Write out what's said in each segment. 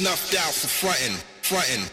snuffed out for frontin', frontin'.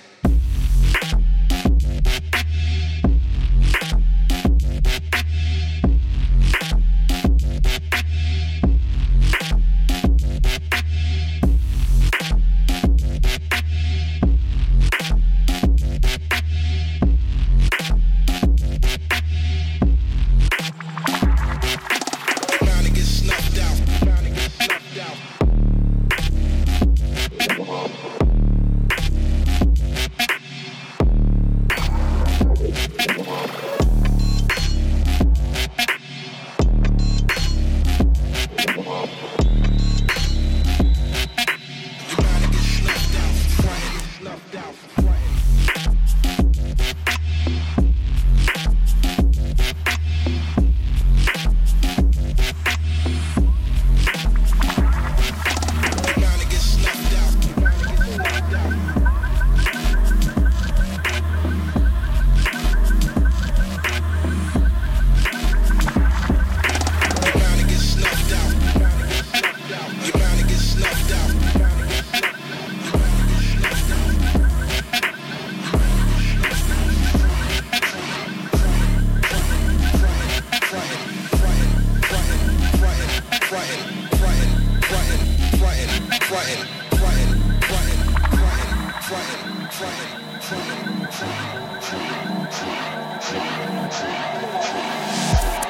frontin', frontin', frontin', frontin', frontin', frontin', frontin', frontin', frontin', frontin', frontin', frontin', frontin'.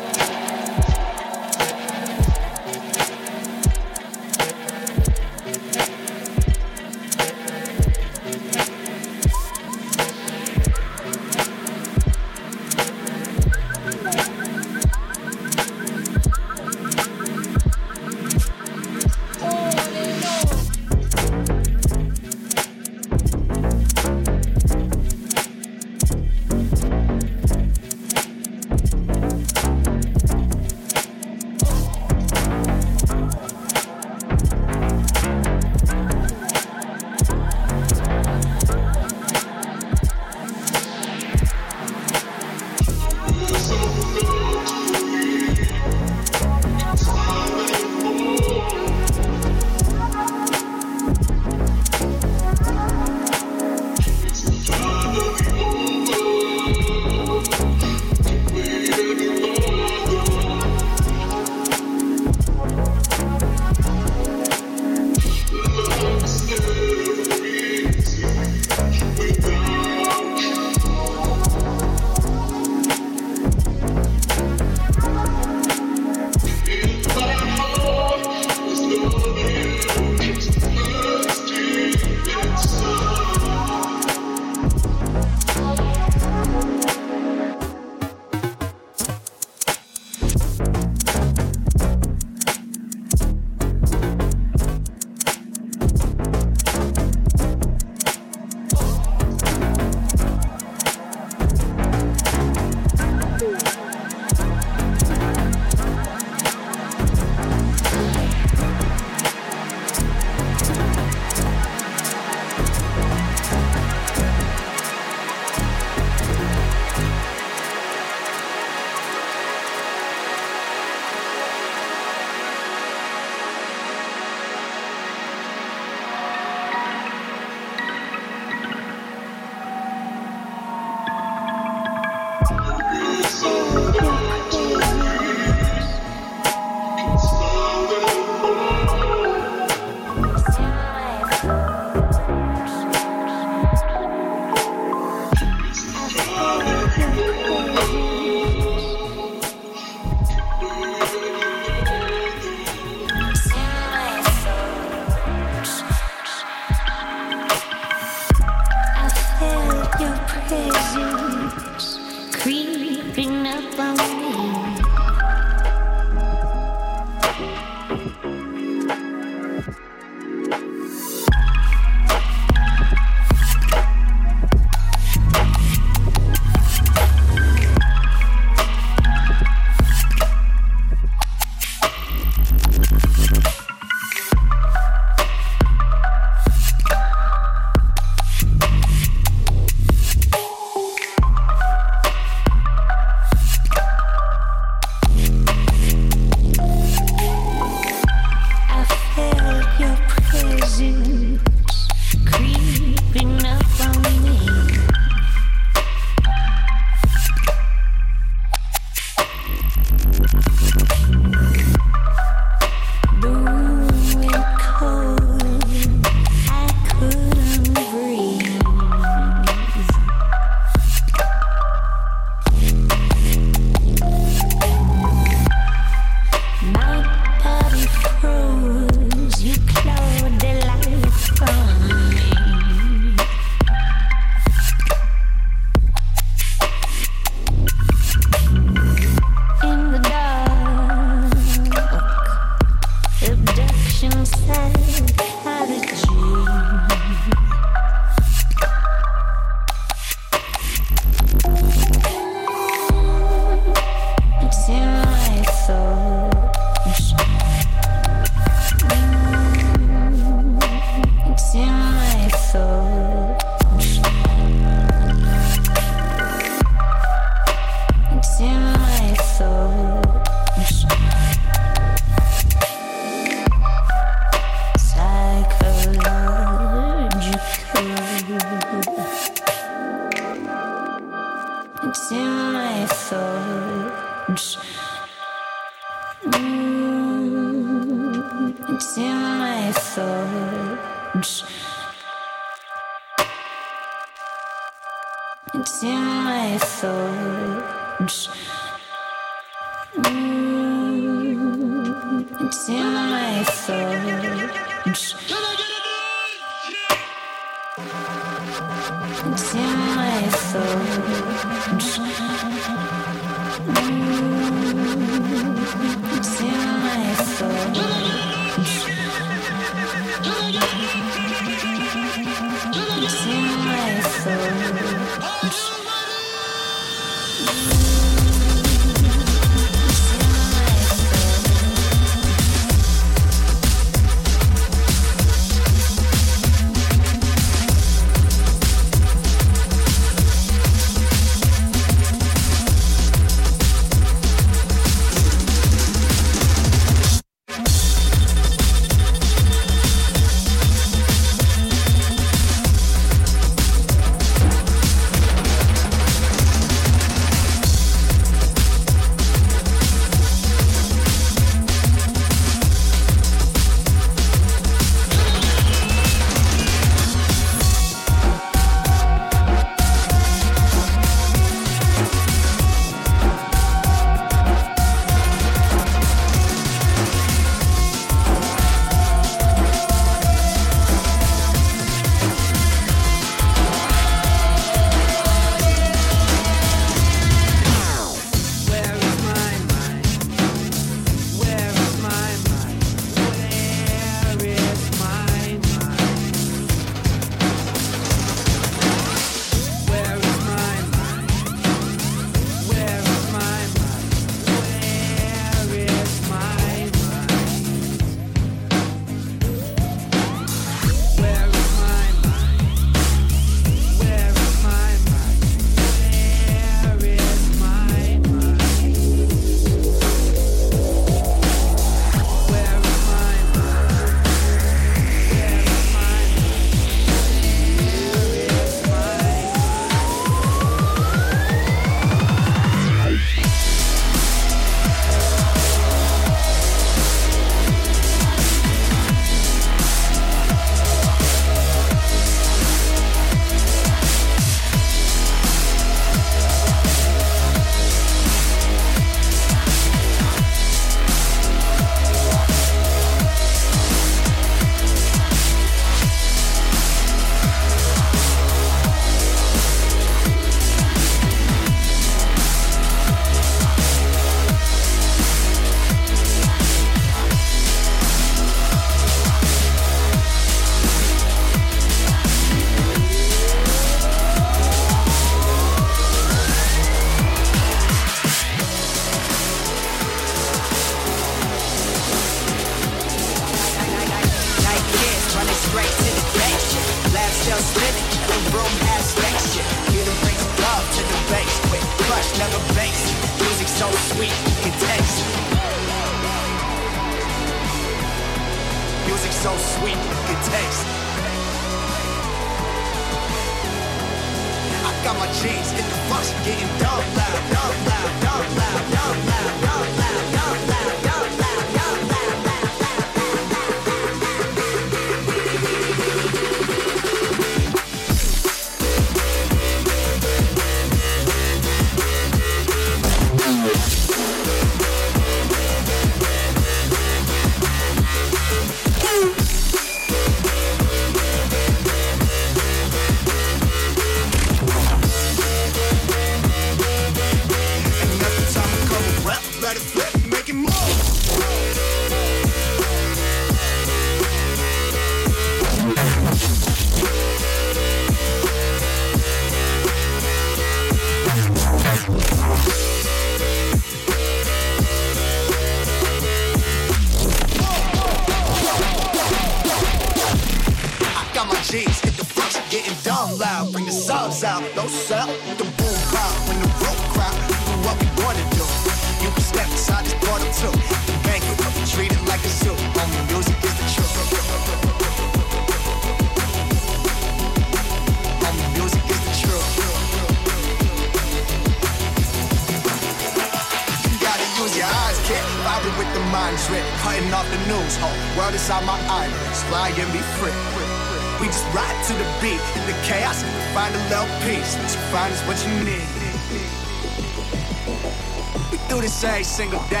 Single day.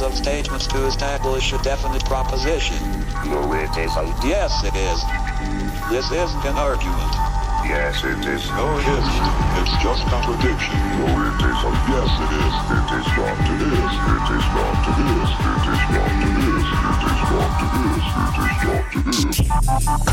Series of statements to establish a definite proposition. No, it isn't. Yes, it is. This isn't an argument. Yes, it is. No, it isn't. It's just contradiction. No, it isn't. Yes, it is. It is not. It is. It is not. It is. It is not. It is. It is not. It is. It is not. It is.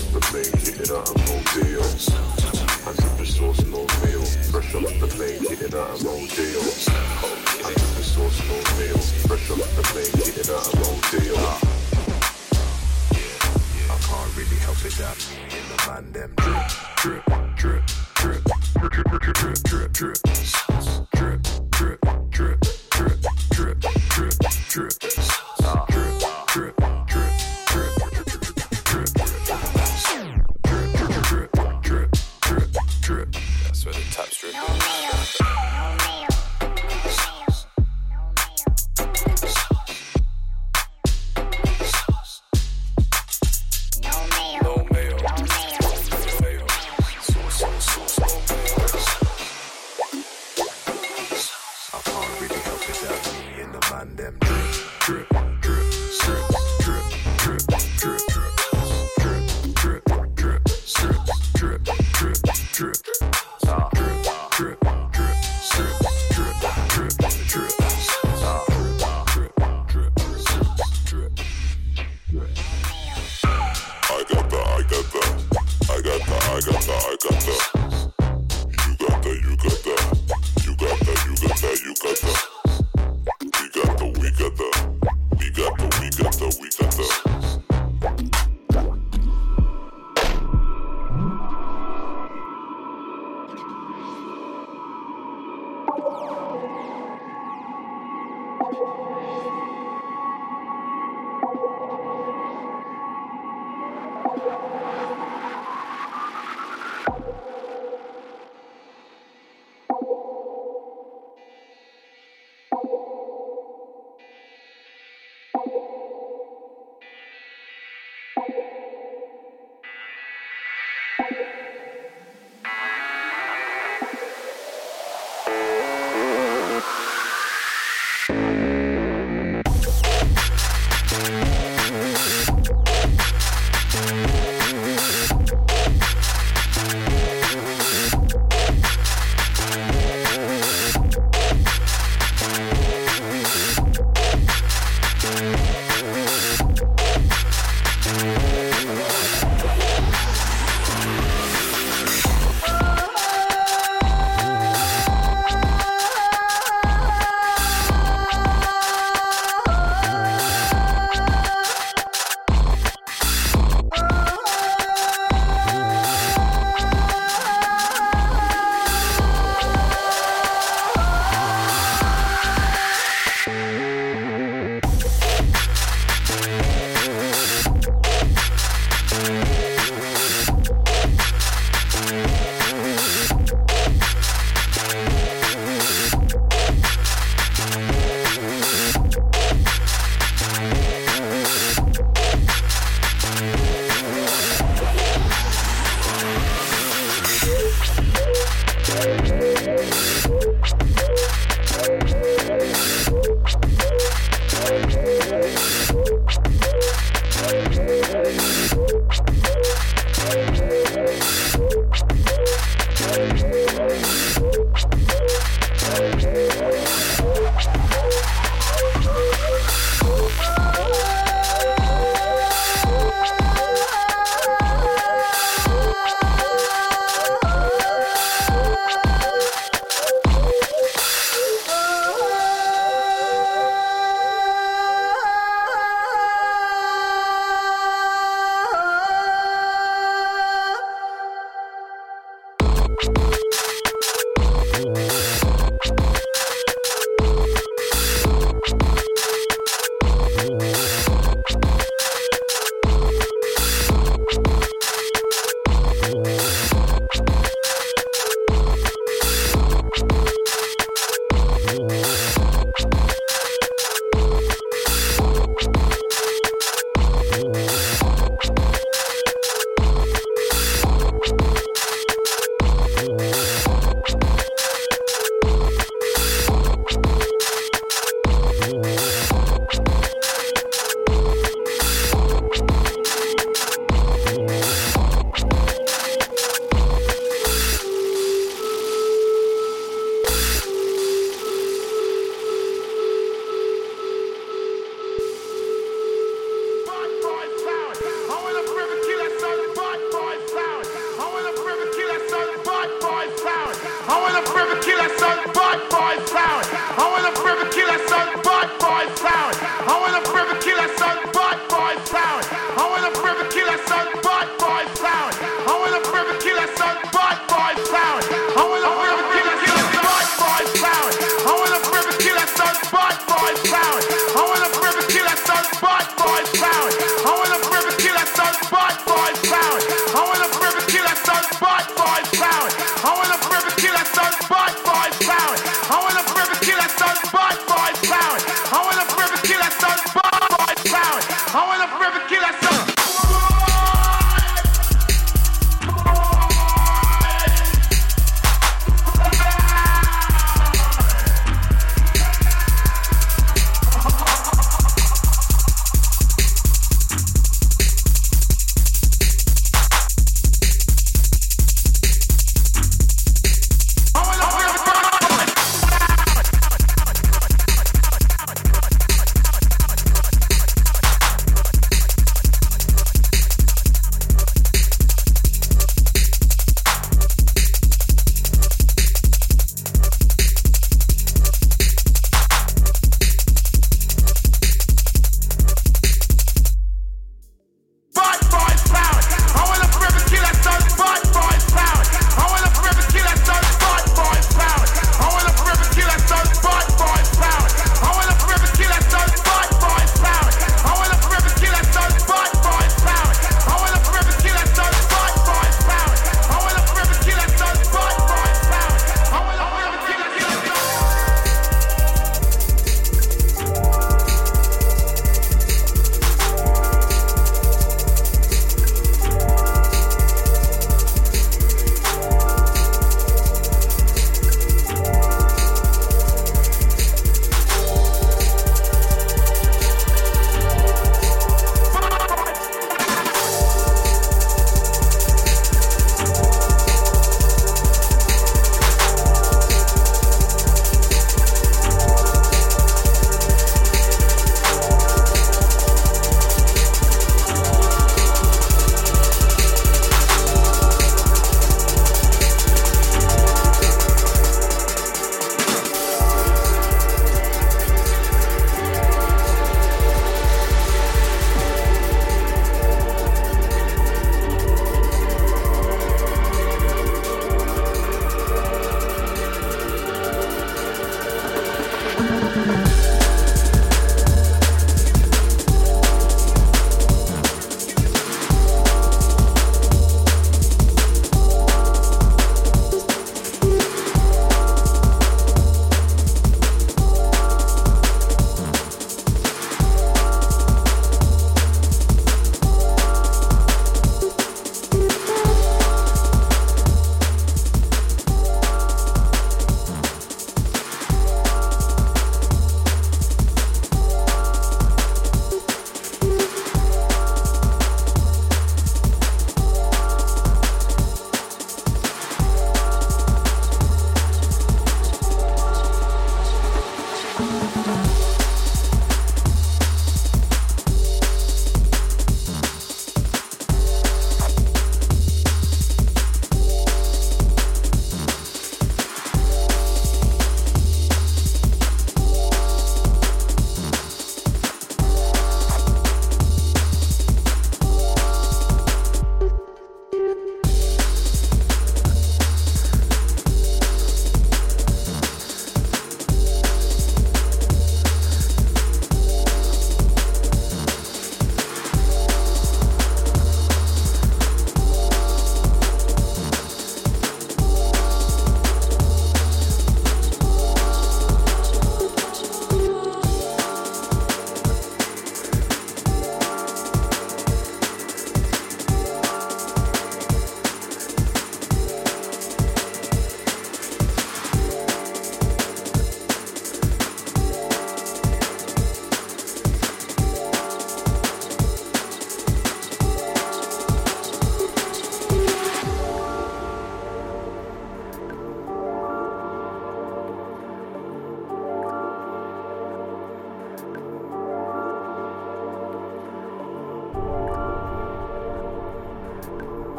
off the plane, hit it out of roll. I'm sipping sauce no meal. Fresh off the plane, hit it out of roll. I'm sipping sauce no meal. Fresh off the plane, hit it out and roll deals. I can't really help it that in the man them.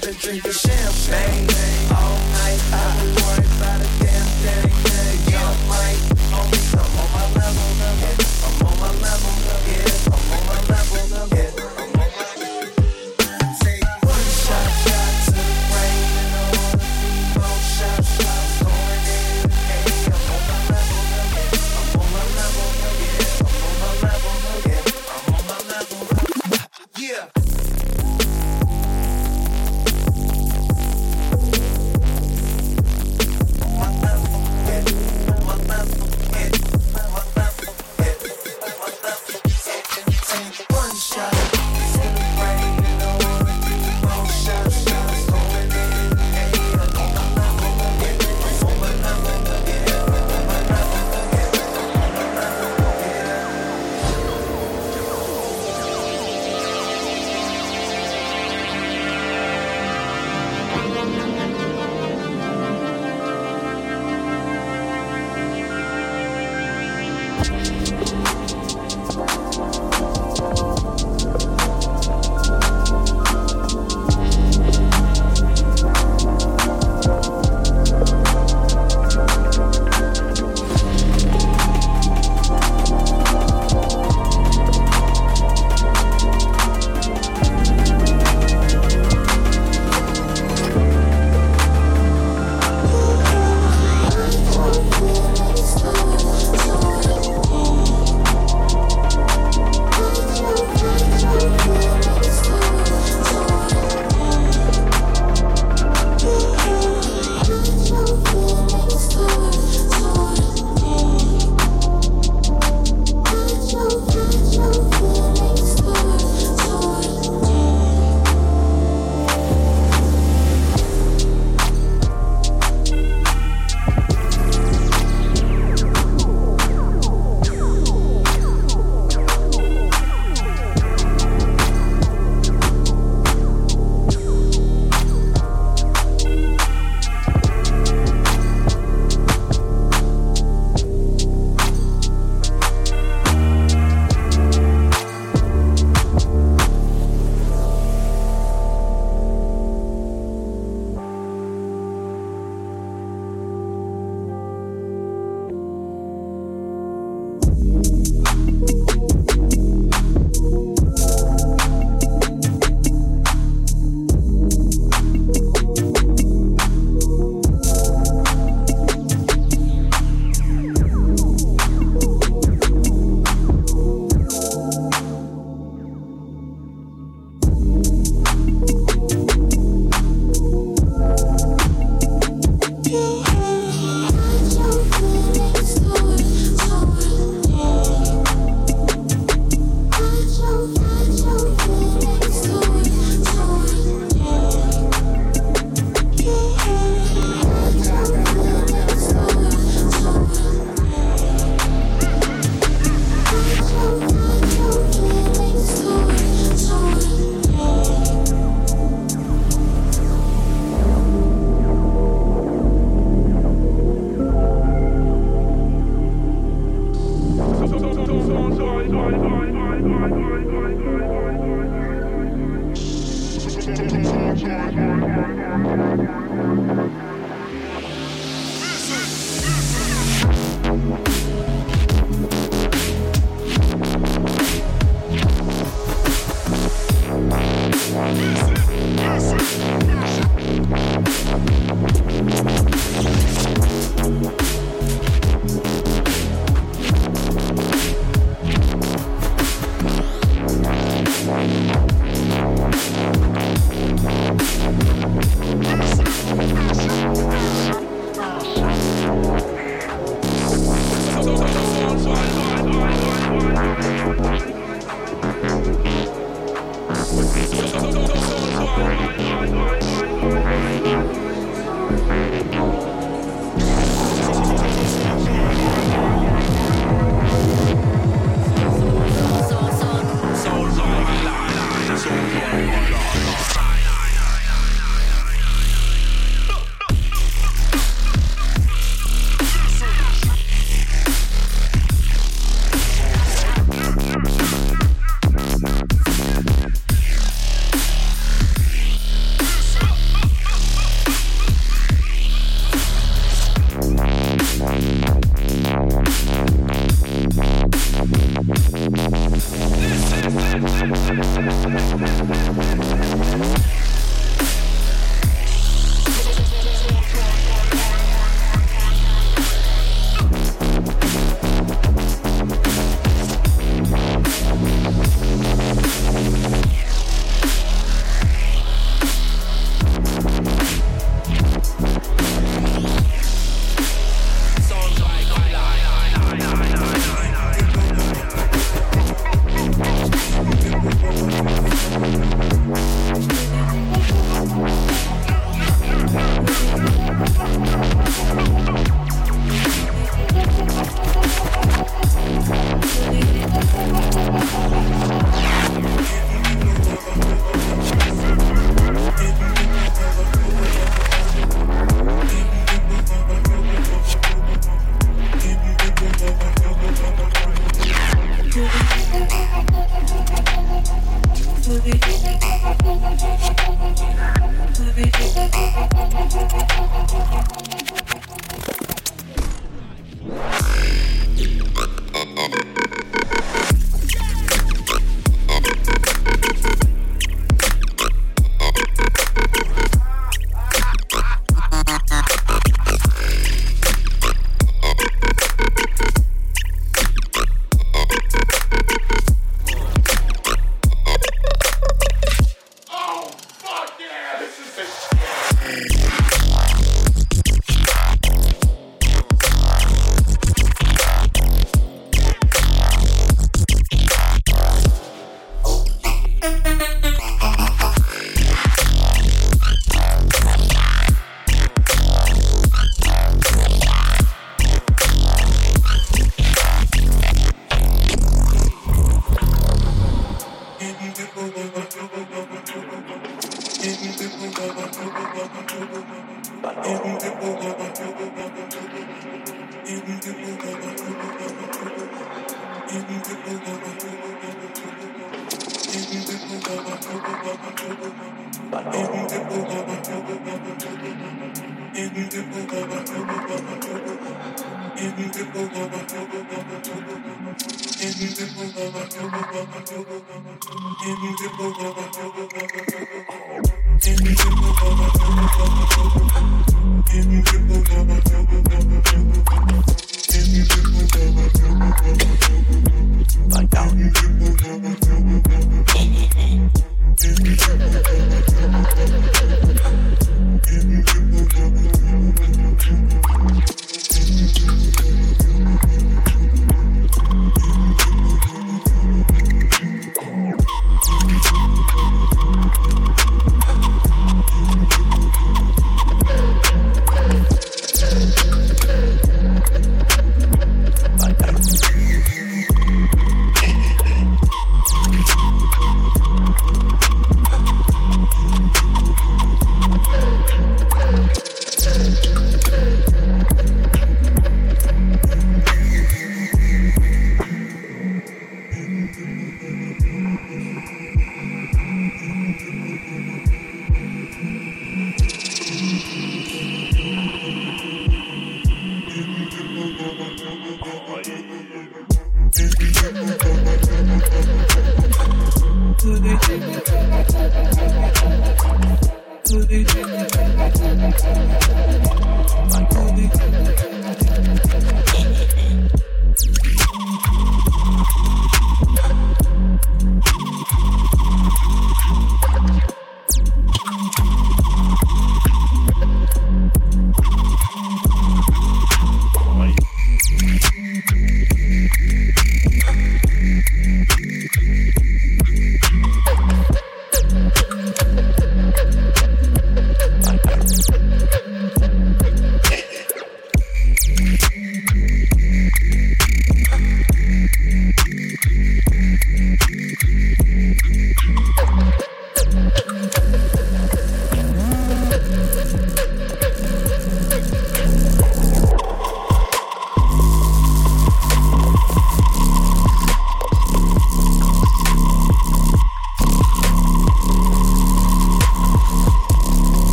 Out and drinking